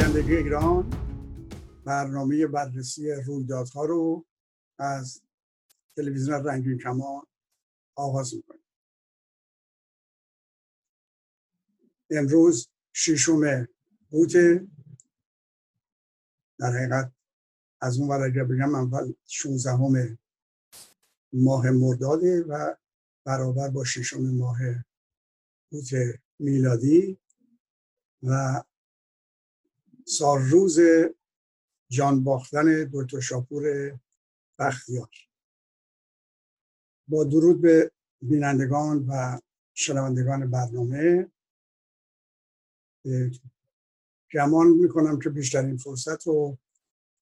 نام پایندگی ایران برنامه بررسی رویدادها رو از تلویزیون رنگین کمان آغاز می‌کنیم. امروز ششم قوت در حقیقت از اون ور اگر بگم اول 16 ماه مرداده و برابر با ششم ماه قوت میلادی و سال روز جان باختن دکتر شاپور بختیار. با درود به بینندگان و شنوندگان برنامه گمان می‌کنم که بیشترین فرصت رو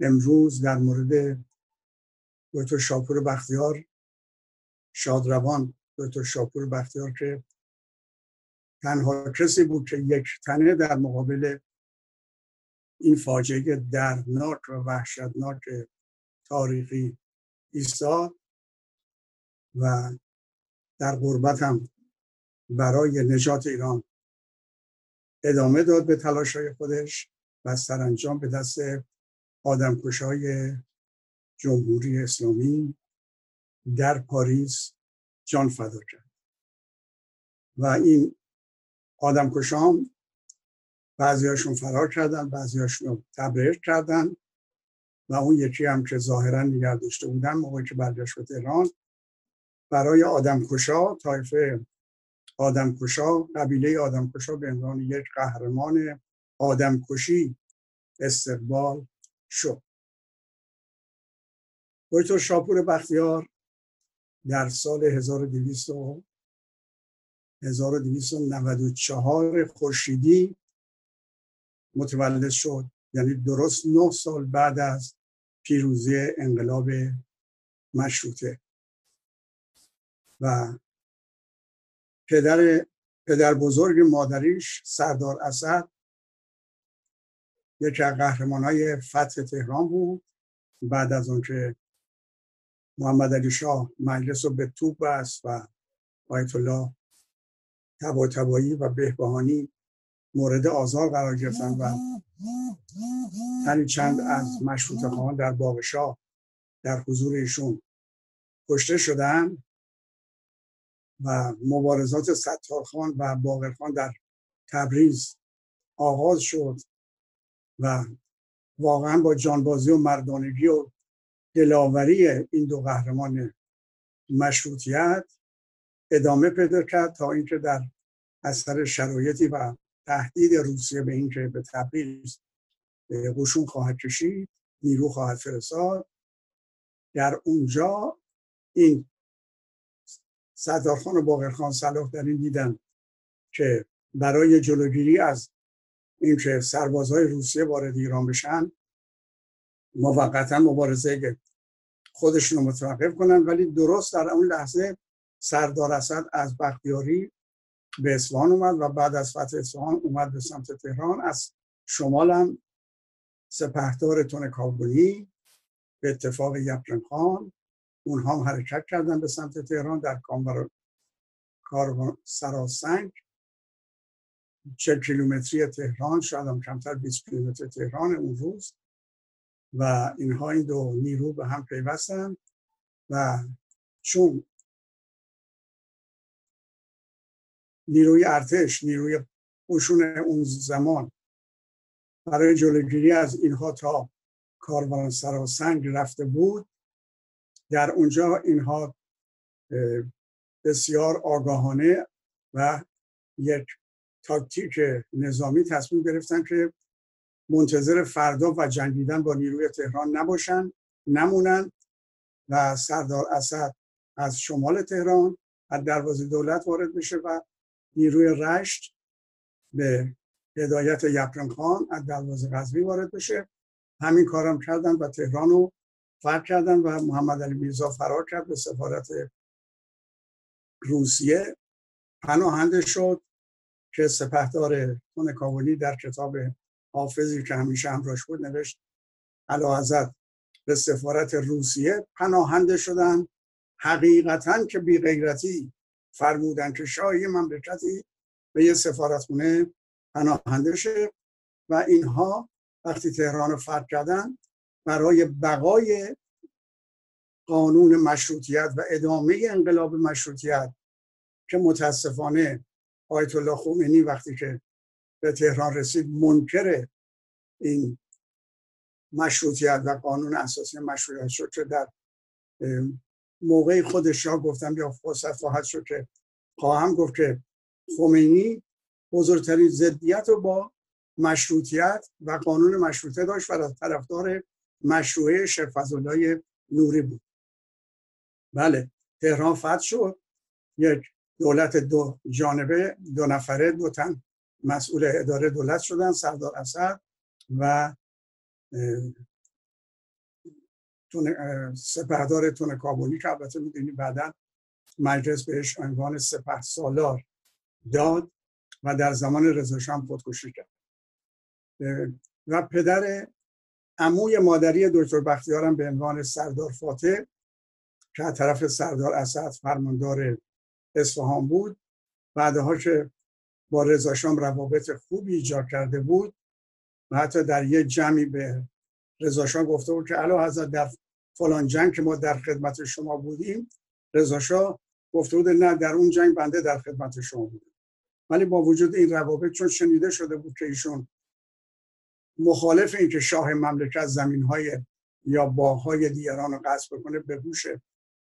امروز در مورد دکتر شاپور بختیار شادروان دکتر شاپور بختیار که تنها کسی بود که یک تنه در مقابل این فاجعه دردناک و وحشتناک تاریخی ایستاد و در غربت هم برای نجات ایران ادامه داد به تلاش های خودش و سرانجام به دست آدمکشای جمهوری اسلامی در پاریس جان فدا کرد. و این آدمکشان بعضیاشون فرار کردن بعضیاشون تبرئه کردن و اون یکی هم که ظاهرا نگه داشته بودن موقعی که برگشت به تهران برای آدمکشا طایفه آدمکشا قبیله آدمکشا به عنوان یک قهرمان آدمکشی استقبال شد. دکتر شاپور بختیار در سال 1200 1294 خورشیدی متولد شد. یعنی درست نه سال بعد از پیروزی انقلاب مشروطه. و پدر پدر بزرگ مادریش سردار اسد یکی از قهرمان های فتح تهران بود. بعد از اون محمد علی شاه مجلس رو به توپ بست و آیت الله تبایی و بهبهانی مورد آزار قرار گرفتن و تنی چند از مشروط خواهان در باغشاه در حضور ایشون کشته شدن و مبارزات ستارخان و باقرخان در تبریز آغاز شد و واقعا با جانبازی و مردانگی و دلاوری این دو قهرمان مشروطیت ادامه پیدا کرد تا اینکه در اثر شرایطی و تهدید روسیه به اینکه به تبریز قشون خواهد کشید نیرو خواهد فرستاد. در اونجا این سردارخان و باقرخان صلاح در این دیدن که برای جلوگیری از اینکه سربازهای روسیه وارد ایران بشن موقتا مبارزه خودشون رو متوقف کنن ولی درست در اون لحظه سردار اسد از بختیاری به اصفهان اومد و بعد از فتح اصفهان اومد به سمت تهران. از شمال هم سپهدار تون کابلی به اتفاق یپرن خان. اونها هم حرکت کردن به سمت تهران در کامبر کار سراسنگ. چه کیلومتری تهران شاید هم کمتر 20 کیلومتر تهران اون روز. و اینها این دو نیرو به هم پیوستن. و چون نیروی ارتش نیروی قشون اون زمان. برای جلوگیری از اینها تا کاروان سراسنگ رفته بود. در اونجا اینها بسیار آگاهانه و یک تاکتیک نظامی تصمیم گرفتن که منتظر فردا و جنگیدن با نیروی تهران نباشن نمونن و سردار اسد از شمال تهران از دروازه دولت وارد بشه و نیروی رشت به هدایت یپرن خان از دروازه غزوی وارد بشه. همین کارم کردن و تهران رو فرق کردن و محمد علی میرزا فرار کرد به سفارت روسیه. پناهنده شد که سپهدار تون کابلی در کتاب حافظی که همیشه همراش بود نوشت علا به سفارت روسیه پناهنده شدن. حقیقتا که بی غیرتی فرمودن که شاهی مملکتی به یه سفارتخونه پناهنده شه و اینها وقتی تهران رو فتح کردن برای بقای قانون مشروطیت و ادامه انقلاب مشروطیت که متاسفانه آیت الله خمینی وقتی که به تهران رسید منکر این مشروطیت و قانون اساسی مشروطیت شد که در موقع خودش را گفتم یا فرصت خواهد شد که خواهم گفت که خمینی بزرگترین ضدیت رو با مشروطیت و قانون مشروطه داشت و طرفدار مشروعه شیخ نوری بود. بله تهران فتح شد. یک دولت دو جانبه دو نفره دو تن مسئول اداره دولت شدن سردار اسد و سپهدار تون کابونی که البته می‌دونی بعدا مجلس بهش عنوان سپه سالار داد و در زمان رضا هم خودکشی کرد. و پدر عموی مادری دکتر بختیارم به عنوان سردار فاتح که از طرف سردار اسد فرماندار اصفهان بود. بعدها که با رضاشام روابط خوبی ایجاد کرده بود و حتی در یک جمعی به رضاشاه گفته بود که علا حضرت در فلان جنگ که ما در خدمت شما بودیم رضاشاه گفته بود نه در اون جنگ بنده در خدمت شما بودیم. ولی با وجود این روابط چون شنیده شده بود که ایشون مخالف این که شاه مملکت زمین های یا باغهای دیگران رو قصد بکنه به گوش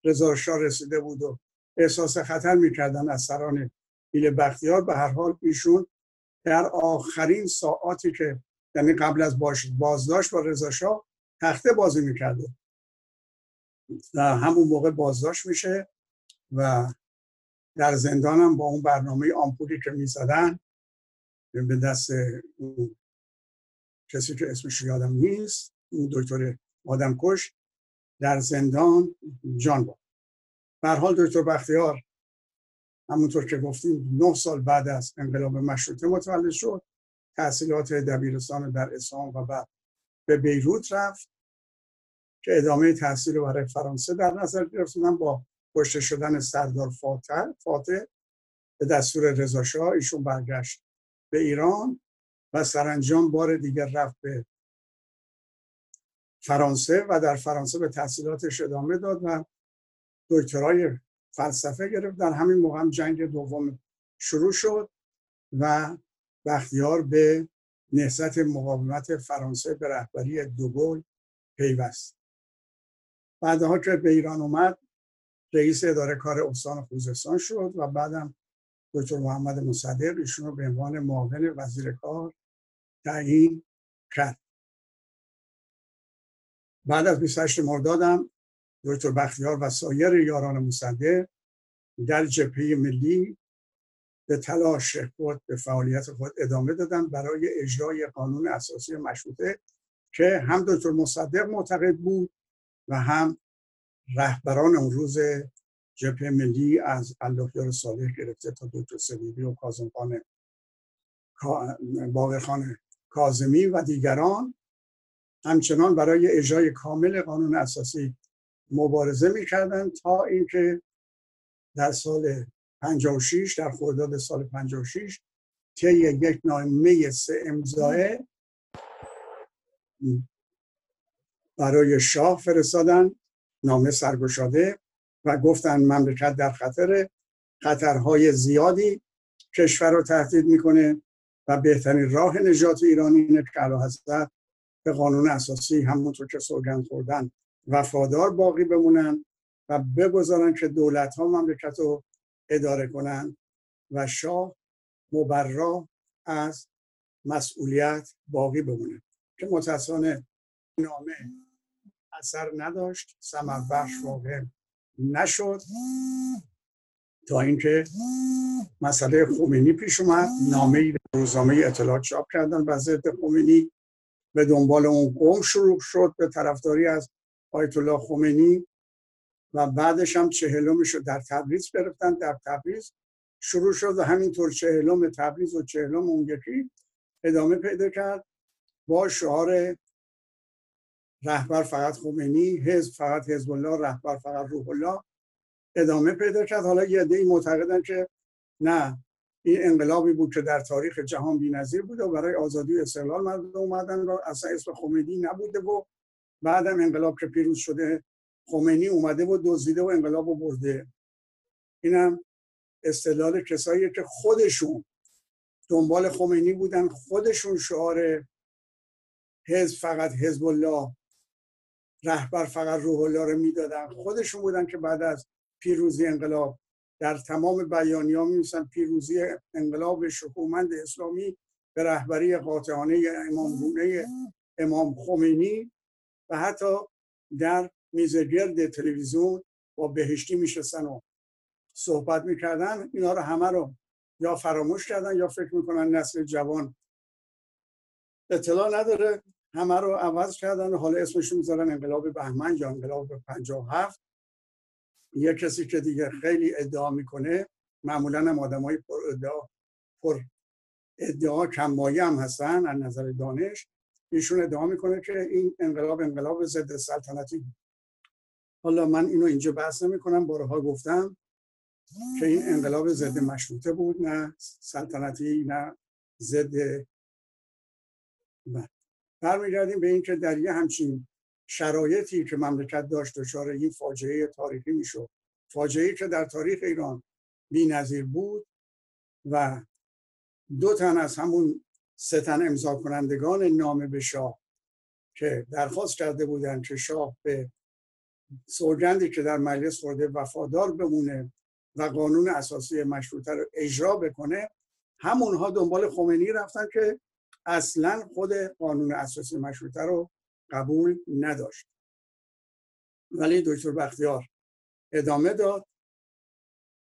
رضا شاه رسیده بود و احساس خطر می‌کردن از سران ایل بختیار. به هر حال ایشون در آخرین ساعاتی که یعنی قبل از باش بازداشت با رضا تخته بازی می‌کرده. و همون موقع بازداشت میشه و در زندان هم با اون برنامه آمپولی که می‌زدن به دست کسی که اسمش یادم نیست اون دکتر آدم کش در زندان جان با حال دکتر بختیار همونطور که گفتیم نه سال بعد از انقلاب مشروطه متولد شد. تحصیلات دبیرستان در اسلام و بعد به بیروت رفت که ادامه تحصیل برای فرانسه در نظر گرفتن با کشته شدن سردار فاتح, فاتح به دستور رضا ایشون برگشت به ایران و سرانجام بار دیگر رفت به فرانسه و در فرانسه به تحصیلاتش ادامه داد و دکترای فلسفه گرفت. در همین موقع جنگ دوم شروع شد و بختیار به نهضت مقاومت فرانسه به رهبری دوگل پیوست. بعدها که به ایران اومد رئیس اداره کار استان خوزستان شد و بعدم دکتر محمد مصدق ایشون رو به عنوان معاون وزیر کار تعیین کرد. بعد از 28 مردادم دکتر بختیار و سایر یاران مصدق در جبهه ملی به تلاش خود به فعالیت خود ادامه دادن برای اجرای قانون اساسی مشروطه که هم دکتر مصدق معتقد بود و هم رهبران اون روز جبهه ملی از اللهیار صالح گرفته تا دکتر سویدی و کازم خان خان کازمی و دیگران. همچنان برای اجرای کامل قانون اساسی مبارزه می‌کردند تا اینکه در سال 56 در خرداد سال 56 طی یک نامه سه امضاه برای شاه فرستادن نامه سرگشاده و گفتن مملکت در خطر خطرهای زیادی کشور رو تهدید می‌کنه و بهترین راه نجات ایرانی اینه که به قانون اساسی همونطور که سوگند خوردن وفادار باقی بمونن و بگذارن که دولت ها مملکت رو اداره کنن و شاه مبرا از مسئولیت باقی بمونه. که متاسفانه نامه اثر نداشت سمر بخش واقع نشد. تا اینکه مسئله خمینی پیش اومد نامه روزنامه اطلاعات چاپ کردن و ضد خمینی. به دنبال اون قوم شروع شد به طرفداری از آیت الله خمینی. و بعدش هم چهلم شد در تبریز گرفتن در تبریز شروع شد و همینطور چهلم تبریز و چهلم اون یکی ادامه پیدا کرد با شعار رهبر فقط خمینی حزب فقط حزب الله رهبر فقط روح الله ادامه پیدا کرد. حالا یه عده‌ای معتقدن که نه این انقلابی بود که در تاریخ جهان بی‌نظیر بود و برای آزادی و استقلال مردم اومدن و اصلا اسم خمینی نبوده و بعدم انقلاب که پیروز شده خمینی اومده و دزدیده و انقلاب رو برده. اینم استدلال کسایی که خودشون دنبال خمینی بودن خودشون شعار حزب فقط حزب الله رهبر فقط روح الله رو می‌دادن. خودشون بودن که بعد از پیروزی انقلاب در تمام بیانی ها میمیسن پیروزی انقلاب شکومند اسلامی به رهبری قاطعانه امام گونه امام خمینی و حتی در میزگرد تلویزیون با بهشتی میشستن و صحبت می‌کردن. اینا رو همه رو یا فراموش کردن یا فکر می‌کنن نسل جوان اطلاع نداره. همه رو عوض کردن و حالا اسمشون می‌ذارن انقلاب بهمن یا انقلاب 57 یه کسی که دیگه خیلی ادعا می‌کنه معمولا هم آدم های پر ادعا پر ادعا کمایی هم هستن از نظر دانش. ایشون ادعا می‌کنه که این انقلاب انقلاب ضد سلطنتی حالا من اینو اینجا بحث نمی کنم بارها گفتم که این انقلاب ضد مشروطه بود نه سلطنتی نه ضد برمیگردیم به اینکه در یه همچین شرایطی که مملکت داشت دچار این فاجعه تاریخی می‌شد. فاجعه که در تاریخ ایران نظیر بود و دو تن از همون سه تن امضا کنندگان نامه به شاه که درخواست کرده بودند که شاه به سوگندی که در مجلس خورده وفادار بمونه و قانون اساسی مشروطه رو اجرا بکنه همونها دنبال خمینی رفتن که اصلا خود قانون اساسی مشروطه رو قبول نداشت. ولی دکتر بختیار ادامه داد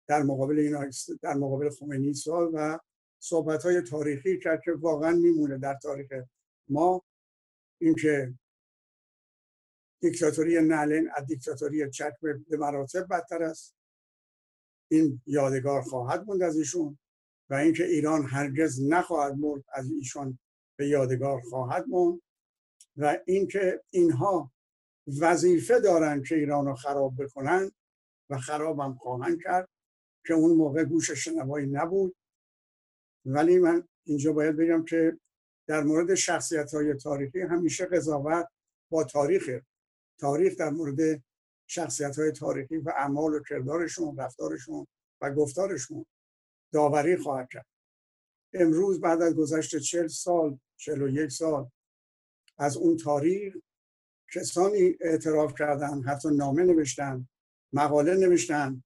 در مقابل اینا در مقابل خمینی سال و صحبت های تاریخی کرد که واقعا میمونه در تاریخ ما اینکه دیکتاتوری نلن از دیکتاتوری چک به مراتب بدتر است. این یادگار خواهد موند از ایشون و اینکه ایران هرگز نخواهد مرد از ایشان به یادگار خواهد موند و اینکه اینها وظیفه دارن که ایران رو خراب بکنن و خراب هم خواهند کرد که اون موقع گوش شنوایی نبود. ولی من اینجا باید بگم که در مورد شخصیت های تاریخی همیشه قضاوت با تاریخ تاریخ در مورد شخصیت های تاریخی و اعمال و کردارشون رفتارشون و گفتارشون داوری خواهد کرد. امروز بعد از گذشت چل سال چل و یک سال از اون تاریخ کسانی اعتراف کردن حتی نامه نوشتن مقاله نوشتن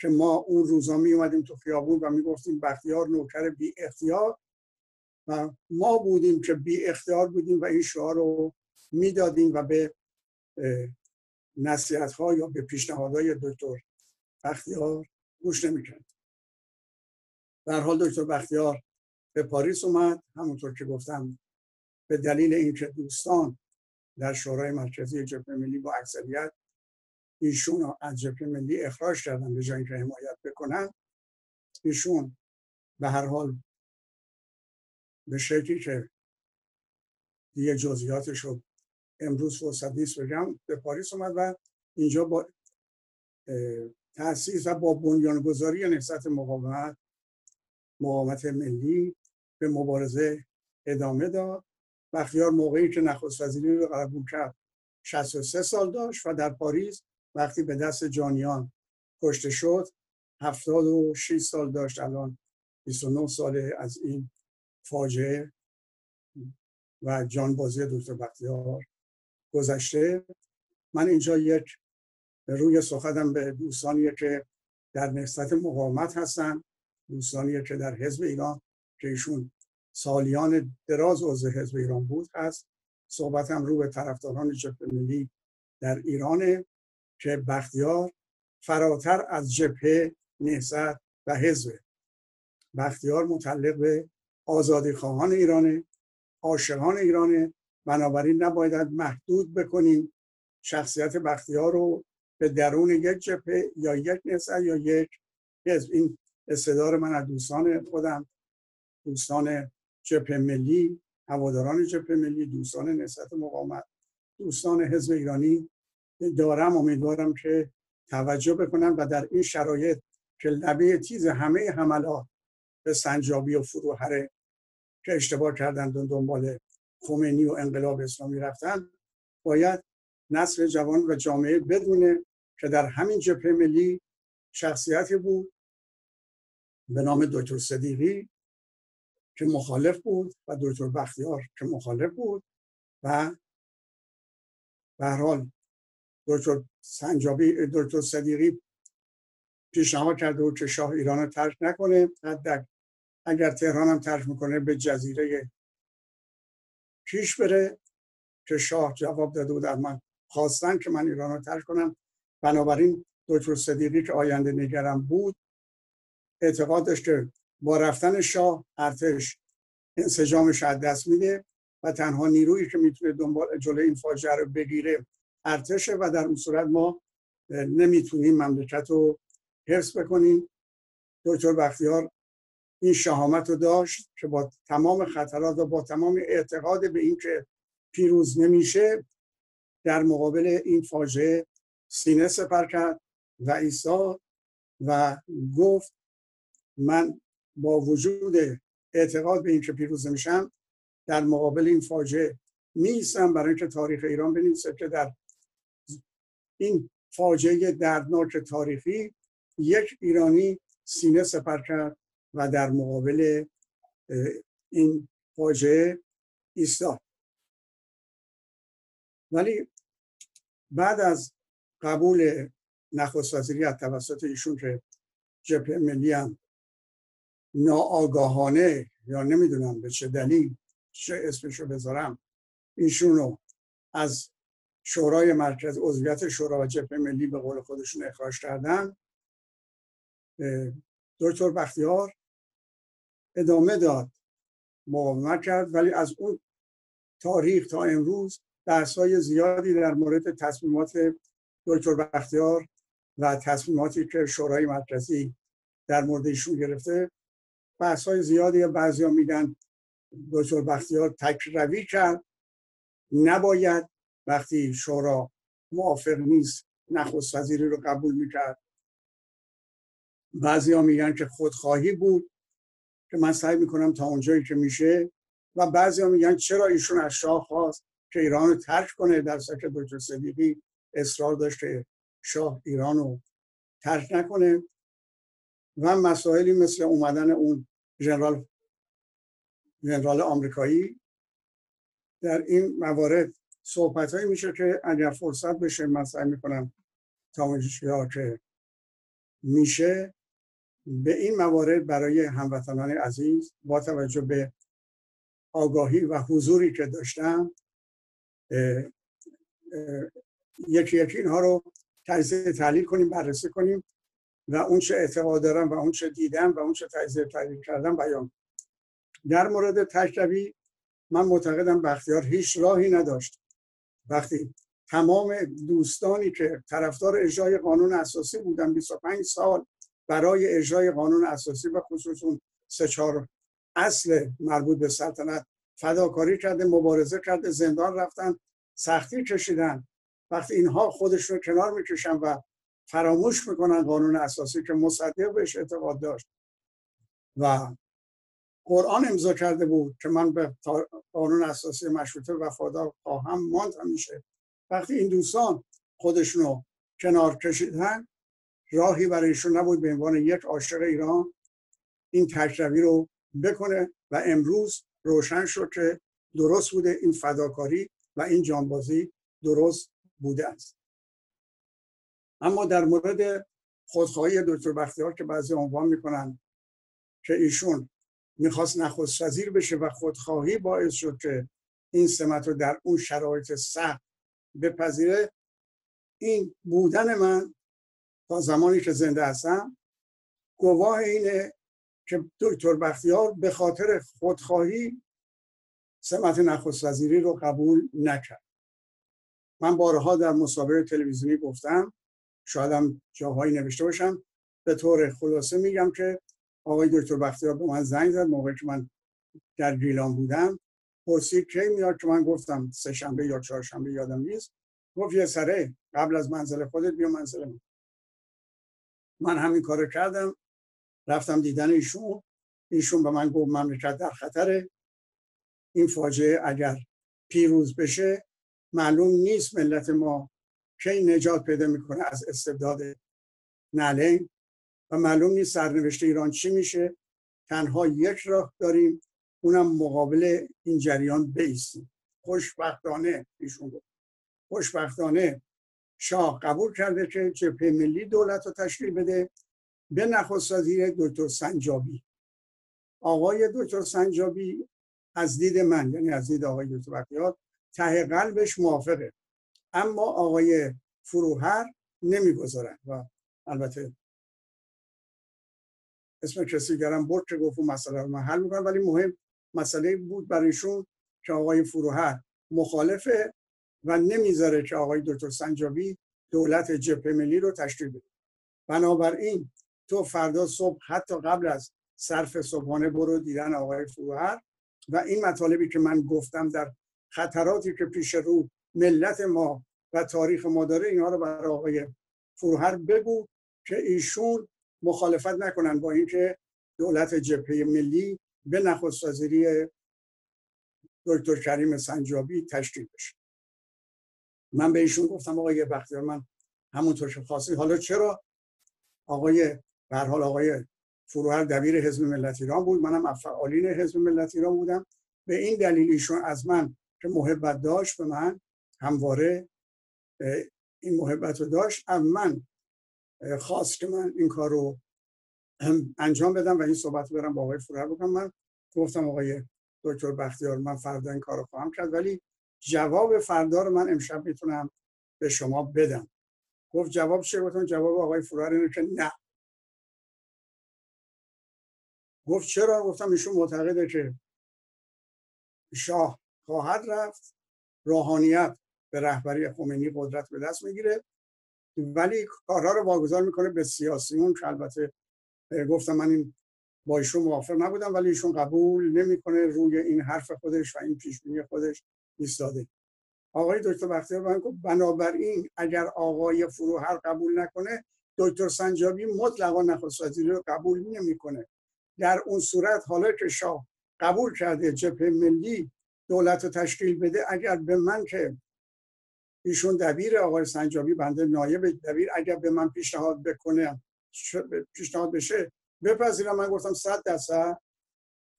که ما اون روزا می اومدیم تو خیابون و می گفتیم بختیار نوکر بی اختیار و ما بودیم که بی اختیار بودیم و این شعار رو می‌دادیم و به نصیحت ها یا به پیشنهادهای دکتر بختیار گوش نمی‌کرد. در حال دکتر بختیار به پاریس اومد. همونطور که گفتم به دلیل اینکه دوستان در شورای مرکزی جبهه ملی با اکثریت ایشون از جبهه ملی اخراج کردن به جای اینکه حمایت بکنن ایشون به هر حال به شکلی که دیگه جزئیاتش رو امروز فرصت نیست بگم به پاریس اومد و اینجا با تاسیس و با بنیانگذاری نهضت مقاومت مقاومت ملی به مبارزه ادامه داد. بختیار موقعی که نخست وزیری رو قبول کرد 63 سال داشت و در پاریس وقتی به دست جانیان کشته شد 76 سال داشت. الان 29 سال از این فاجعه و جانبازی دکتر بختیار گذشته. من اینجا یک روی سخنم به دوستانی که در نسبت مقاومت هستن دوستانی که در حزب ایران که ایشون سالیان دراز عضو حزب ایران بود هست. صحبتم رو به طرفداران جبهه ملی در ایرانه که بختیار فراتر از جبهه نهضت و حزب بختیار متعلق به آزادی خواهان ایرانه عاشقان ایرانه بنابراین نباید محدود بکنیم شخصیت بختیار رو به درون یک جبهه یا یک نهضت یا یک حزب. این استدار من از دوستان خودم دوستان جبهه ملی هواداران جبهه ملی دوستان نسبت مقاومت دوستان حزب ایرانی دارم امیدوارم که توجه بکنم و در این شرایط که لبه تیز همه حملات به سنجابی و فروهره که اشتباه کردن دنبال خمینی و انقلاب اسلامی رفتن باید نسل جوان و جامعه بدونه که در همین جبهه ملی شخصیتی بود به نام دکتر صدیقی که مخالف بود و دکتر بختیار که مخالف بود و به حال دکتر سنجابی دکتر صدیقی پیشنهاد کرده بود که شاه ایران رو ترک نکنه. حتی اگر تهران هم ترک می‌کنه به جزیره پیش بره که شاه جواب داده بود من. خواستن که من ایران رو ترک کنم. بنابراین دکتر صدیقی که آینده نگرم بود اعتقاد داشت که با رفتن شاه ارتش انسجامش از دست میده و تنها نیرویی که می‌تونه دنبال جلوی این فاجعه رو بگیره ارتشه و در اون صورت ما نمی‌تونیم مملکت رو حفظ بکنیم. دکتر بختیار این شهامت رو داشت که با تمام خطرات و با تمام اعتقاد به اینکه پیروز نمیشه در مقابل این فاجعه سینه سپر کرد و ایسا و گفت من با وجود اعتقاد به اینکه پیروز نمیشم در مقابل این فاجعه نیستم برای اینکه تاریخ ایران بنویسه که در این فاجعه دردناک تاریخی یک ایرانی سینه سپر کرد و در مقابل این فاجعه ایستاد ولی بعد از قبول نخست وزیری از توسط ایشون که جبهه ملی هم ناآگاهانه یا نمی‌دونم به چه دلیل چه اسمشو بذارم ایشون رو از شورای مرکز عضویت شورا و جبهه ملی به قول خودشون اخراج کردن دکتر بختیار ادامه داد. مقاومت کرد ولی از اون تاریخ تا امروز های زیادی در مورد تصمیمات دکتر بختیار و تصمیماتی که شورای مرکزی در مورد ایشون گرفته بحث های زیادی بعضی ها میگن دکتر بختیار تک روی کرد. نباید وقتی شورا موافق نیست نخست وزیری رو قبول می‌کرد. بعضی ها میگن که خودخواهی بود. که من سعی می‌کنم تا اونجایی که میشه. و بعضی میگن چرا ایشون از شاه خواست که ایران رو ترک کنه؟ در که دکتر صدیقی اصرار داشت شاه ایران رو ترک نکنه. و مسائلی مثل اومدن اون ژنرال ژنرال آمریکایی در این موارد صحبت هایی میشه که اگر فرصت بشه من سعی می‌کنم تا اونجا که میشه به این موارد برای هموطنان عزیز با توجه به آگاهی و حضوری که داشتم یکی یکی اینها رو تجزیه تحلیل کنیم بررسی کنیم و اون چه اعتقاد دارم و اون چه دیدم و اون چه تجزیه تحلیل کردم بیان در مورد تشروی من معتقدم بختیار هیچ راهی نداشت. وقتی تمام دوستانی که طرفدار اجرای قانون اساسی بودن 25 سال برای اجرای قانون اساسی و خصوص سه چهار اصل مربوط به سلطنت فداکاری کرده مبارزه کرده زندان رفتن سختی کشیدن. وقتی اینها خودشون کنار می‌کشن و فراموش می‌کنن قانون اساسی که مصدق بهش اعتقاد داشت. و قرآن امضا کرده بود که من به قانون اساسی مشروطه وفادار خواهم ماند همیشه. وقتی این دوستان خودشونو کنار کشیدن راهی برایشون نبود به عنوان یک عاشق ایران این تکروی رو بکنه و امروز روشن شد که درست بوده این فداکاری و این جانبازی درست بوده است. اما در مورد خودخواهی دکتر بختیار که بعضی عنوان می‌کنن که ایشون می‌خواست نخست وزیر بشه و خودخواهی باعث شد که این سمت رو در اون شرایط سخت بپذیره این بودن من تا زمانی که زنده هستم گواه اینه که دکتر بختیار به خاطر خودخواهی سمت نخست وزیری رو قبول نکرد. من بارها در مسابقه تلویزیونی گفتم شاید هم جاهایی نوشته باشم به طور خلاصه میگم که آقای دکتر بختیار به من زنگ زد موقعی که من در گیلان بودم پرسید کی میاد که من گفتم سه شنبه یا چهارشنبه یادم نیست. گفت یه سره قبل از منزل خودت بیا منزل من. من همین کارو کردم رفتم دیدن ایشون. ایشون به من گفت مملکت در خطره. این فاجعه اگر پیروز بشه معلوم نیست ملت ما کی نجات پیدا می‌کنه از استبداد نلنگ و معلوم نیست سرنوشت ایران چی میشه. تنها یک راه داریم اونم مقابل این جریان بیستیم. خوشبختانه ایشون گفت. خوشبختانه شاه قبول کرده که جبهه ملی دولت رو تشکیل بده. به نخست وزیر دکتر سنجابی. آقای دکتر سنجابی از دید من یعنی از دید آقای دکتر بختیار ته قلبش موافقه. اما آقای فروهر نمی‌گذارن و البته اسم کسی گرم برد که گفت مسئله رو من حل می‌کنم ولی مهم مسئله بود برایشون که آقای فروهر مخالفه و نمی‌ذاره که آقای دکتر سنجابی دولت جبهه ملی رو تشکیل بده. بنابراین تو فردا صبح حتی قبل از صرف صبحانه برو دیدن آقای فروهر و این مطالبی که من گفتم در خطراتی که پیش رو ملت ما و تاریخ ما داره اینها رو برای آقای فروهر بگو که ایشون مخالفت نکنن با اینکه دولت جبهه ملی به نخست وزیری دکتر کریم سنجابی تشکیل بشه. من به ایشون گفتم آقای بختیار من همونطور که خواستی حالا چرا؟ آقای به حال آقای فروهر دبیر حزب ملت ایران بود. منم از فعالین حزب ملت ایران بودم. به این دلیل ایشون از من که محبت داشت به من همواره این محبت رو داشت. از من خواست که من این کار رو انجام بدم و این صحبت رو برم با آقای فروهر بکنم. من گفتم آقای دکتر بختیار من فردا این کار رو خواهم کرد. ولی جواب فردا رو من امشب می‌تونم به شما بدم. گفت جواب چه گفتم جواب آقای فروهر اینه که نه. گفت چرا؟ گفتم ایشون معتقده که شاه خواهد رفت روحانیت به رهبری خمینی قدرت به دست می‌گیره. ولی کارها رو واگذار می‌کنه به سیاسیون که البته گفتم من این با ایشون موافق نبودم ولی ایشون قبول نمی‌کنه روی این حرف خودش و این پیشبینی خودش. ایستاده آقای دکتر بختیار من گفت بنابراین اگر آقای فروهر قبول نکنه دکتر سنجابی مطلقا نخست رو قبول نمی‌کنه. در اون صورت حالا که شاه قبول کرده جبهه ملی دولت رو تشکیل بده اگر به من که ایشون دبیر آقای سنجابی بنده نایب دبیر اگر به من پیشنهاد بکنه پیشنهاد بشه بپذیرم. من گفتم صد درصد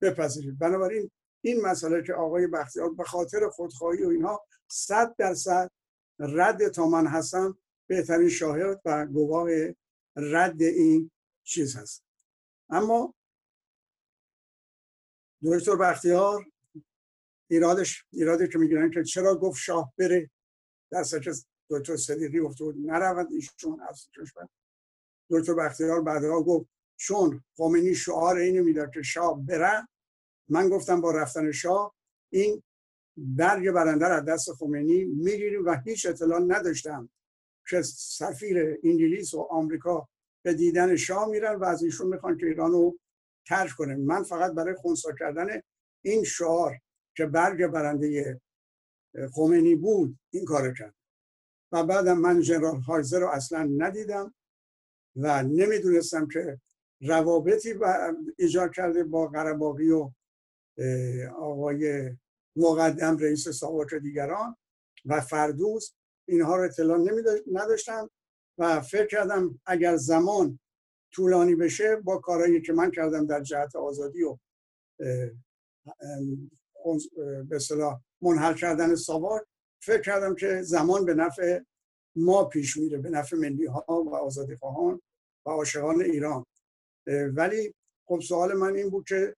بپذیرید. بنابراین این مسئله که آقای بختیار به خاطر خودخواهی و اینها صد درصد رد تا من هستم بهترین شاهد و گواه رد این چیز هست. اما دکتر بختیار ایرادش ایرادی که می‌گیرن که چرا گفت شاه بره؟ در که دکتر صدیقی گفته بود نرود ایشون از دکتر بختیار بعدها گفت چون خمینی شعار اینو می‌داد که شاه بره من گفتم با رفتن شاه این برگ برنده از دست خمینی می‌گیریم و هیچ اطلاع نداشتم که سفیر انگلیس و آمریکا به دیدن شاه میرن و از ایشون می‌خوان که ایران رو ترک کنه من فقط برای خونسا کردن این شعار که برگ برنده خمینی بود این کار کرد. و بعدم من جنرال هایزر رو اصلا ندیدم و نمی‌دونستم که روابطی ایجاد کرده با قرباقی و آقای مقدم رئیس ساواک دیگران و فردوس اینها رو اطلاع نداشتم و فکر کردم اگر زمان طولانی بشه با کارهایی که من کردم در جهت آزادی و به صلاح منحل کردن ساواک فکر کردم که زمان به نفع ما پیش میره به نفع ملی ها و آزادی خواهان و عاشقان ایران. ولی خب سوال من این بود که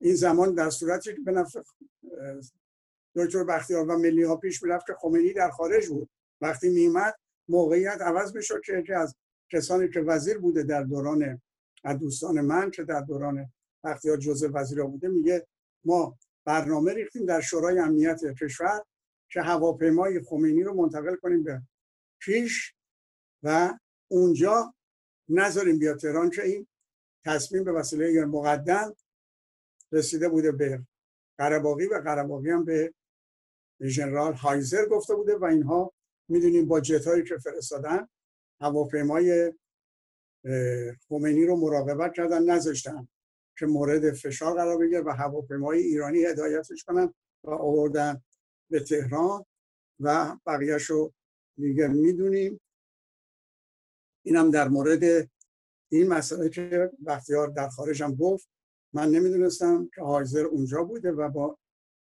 این زمان در صورتی که به نفع دکتر بختیار و ملی ها پیش می‌رفت که خمینی در خارج بود. وقتی میمد موقعیت عوض می‌شد که یکی از کسانی که وزیر بوده در دوران از دوستان من که در دوران بختیار جزء وزیر بوده میگه ما برنامه ریختیم در شورای امنیت کشور که هواپیمای خمینی رو منتقل کنیم به پیش و اونجا نذاریم بیا تهران که این تصمیم به وسیله مقدم رسیده بوده به قرباقی و قرباقی هم به ژنرال هایزر گفته بوده و اینها می‌دونیم با جت هایی که فرستادن هواپیمای خمینی رو مراقبت کردن نذاشتن که مورد فشار قرار بگیره و هواپیمای ایرانی هدایتش کنن و آوردن به تهران و بقیهش رو دیگه می‌دونیم. اینم در مورد این مسئله که بختیار در خارجم گفت. من نمی‌دونستم که هایزر اونجا بوده و با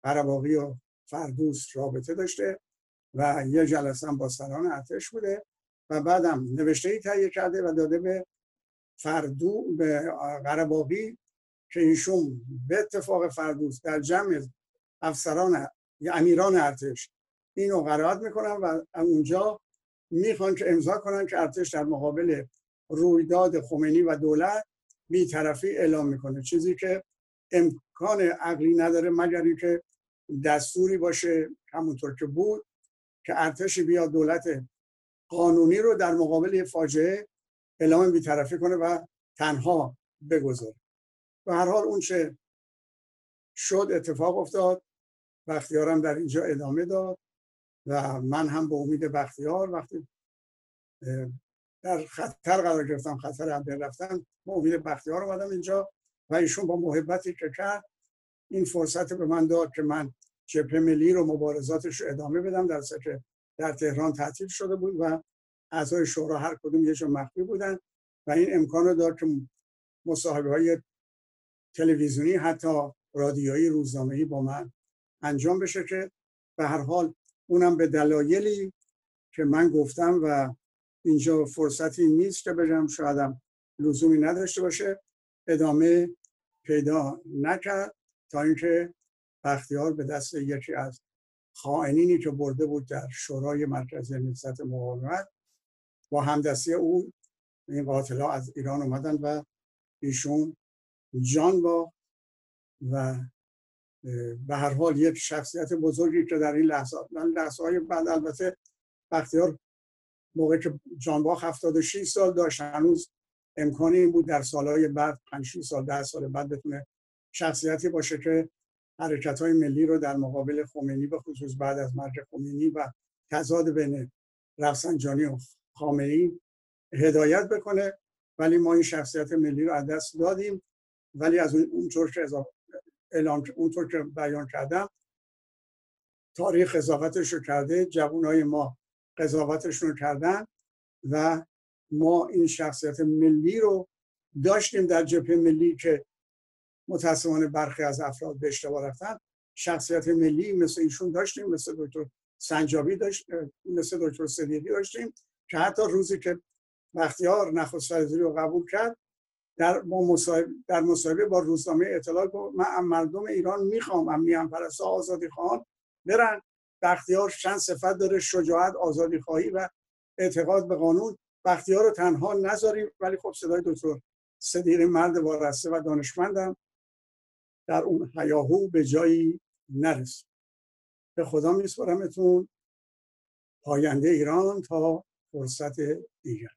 قرباقی و فردوس رابطه داشته و یه جلسه با سران ارتش بوده و بعدم نوشته ای تهیه کرده و داده به فردو به قرباقی که ایشون به اتفاق فردوس در جمع افسران امیران ارتش اینو قرائت می‌کنن و اونجا می‌خوان که امضا کنن که ارتش در مقابل رویداد خمینی و دولت بیطرفی اعلام می‌کنه. چیزی که امکان عقلی نداره مگر اینکه دستوری باشه همونطور که بود که ارتش بیا دولت قانونی رو در مقابل فاجعه اعلام بیطرفی کنه و تنها بگذاره. و هر حال اون چه شد اتفاق افتاد بختیارم در اینجا ادامه داد و من هم به امید بختیار وقتی در خطر قرار گرفتم خطر هم رفتن. به امید بختیار اومدم اینجا و ایشون با محبتی که کرد این فرصت به من داد که من جبهه ملی رو مبارزاتش رو ادامه بدم. در که در تهران تعطیل شده بود و اعضای شورا هر کدوم یه جا مخفی بودن و این امکان رو داد که مصاحبه های تلویزیونی حتی رادیویی روزنامه‌ای با من انجام بشه که به هر حال اونم به دلایلی که من گفتم و اینجا فرصتی نیست که بگم شایدم لزومی نداشته باشه. ادامه پیدا نکرد تا اینکه بختیار به دست یکی از خائنینی که برده بود در شورای مرکزی نهضت مقاومت با همدستی او این قاتلا از ایران اومدن و ایشون جان با و به هر حال یک شخصیت بزرگی که در این لحظه من لحظه های بعد البته بختیار موقع که جانباخ 76 سال داشت هنوز امکانی بود در سالهای بعد 5 سال 10 سال بعد بتونه شخصیتی باشه که حرکت های ملی رو در مقابل خمینی به خصوص بعد از مرگ خمینی و تضاد بین رفسنجانی و خامنه‌ای هدایت بکنه. ولی ما این شخصیت ملی رو از دست دادیم. ولی از اونطور که اعلام اونطور که بیان کردم تاریخ قضاوتش رو کرده جوانای ما قضاوتشون رو کردن و ما این شخصیت ملی رو داشتیم در جبهه ملی که متاسفانه برخی از افراد به اشتباه رفتن. شخصیت ملی مثل ایشون داشتیم مثل دکتر سنجابی داشت مثل دکتر صدیقی داشتیم که حتی روزی که بختیار نخست وزیری رو قبول کرد در مصاحبه در مصاحبه با روزنامه اطلاع گفت من مردم ایران می‌خوام امنیان پرستا آزادی خواهان برن. بختیار چند صفت داره شجاعت آزادی خواهی و اعتقاد به قانون. بختیار رو تنها نذاریم ولی خب صدای دکتر صدیقی مرد وارسته و دانشمندم در اون حیاهو به جایی نرسید. به خدا میسپارمتون. پاینده ایران تا فرصت دیگر.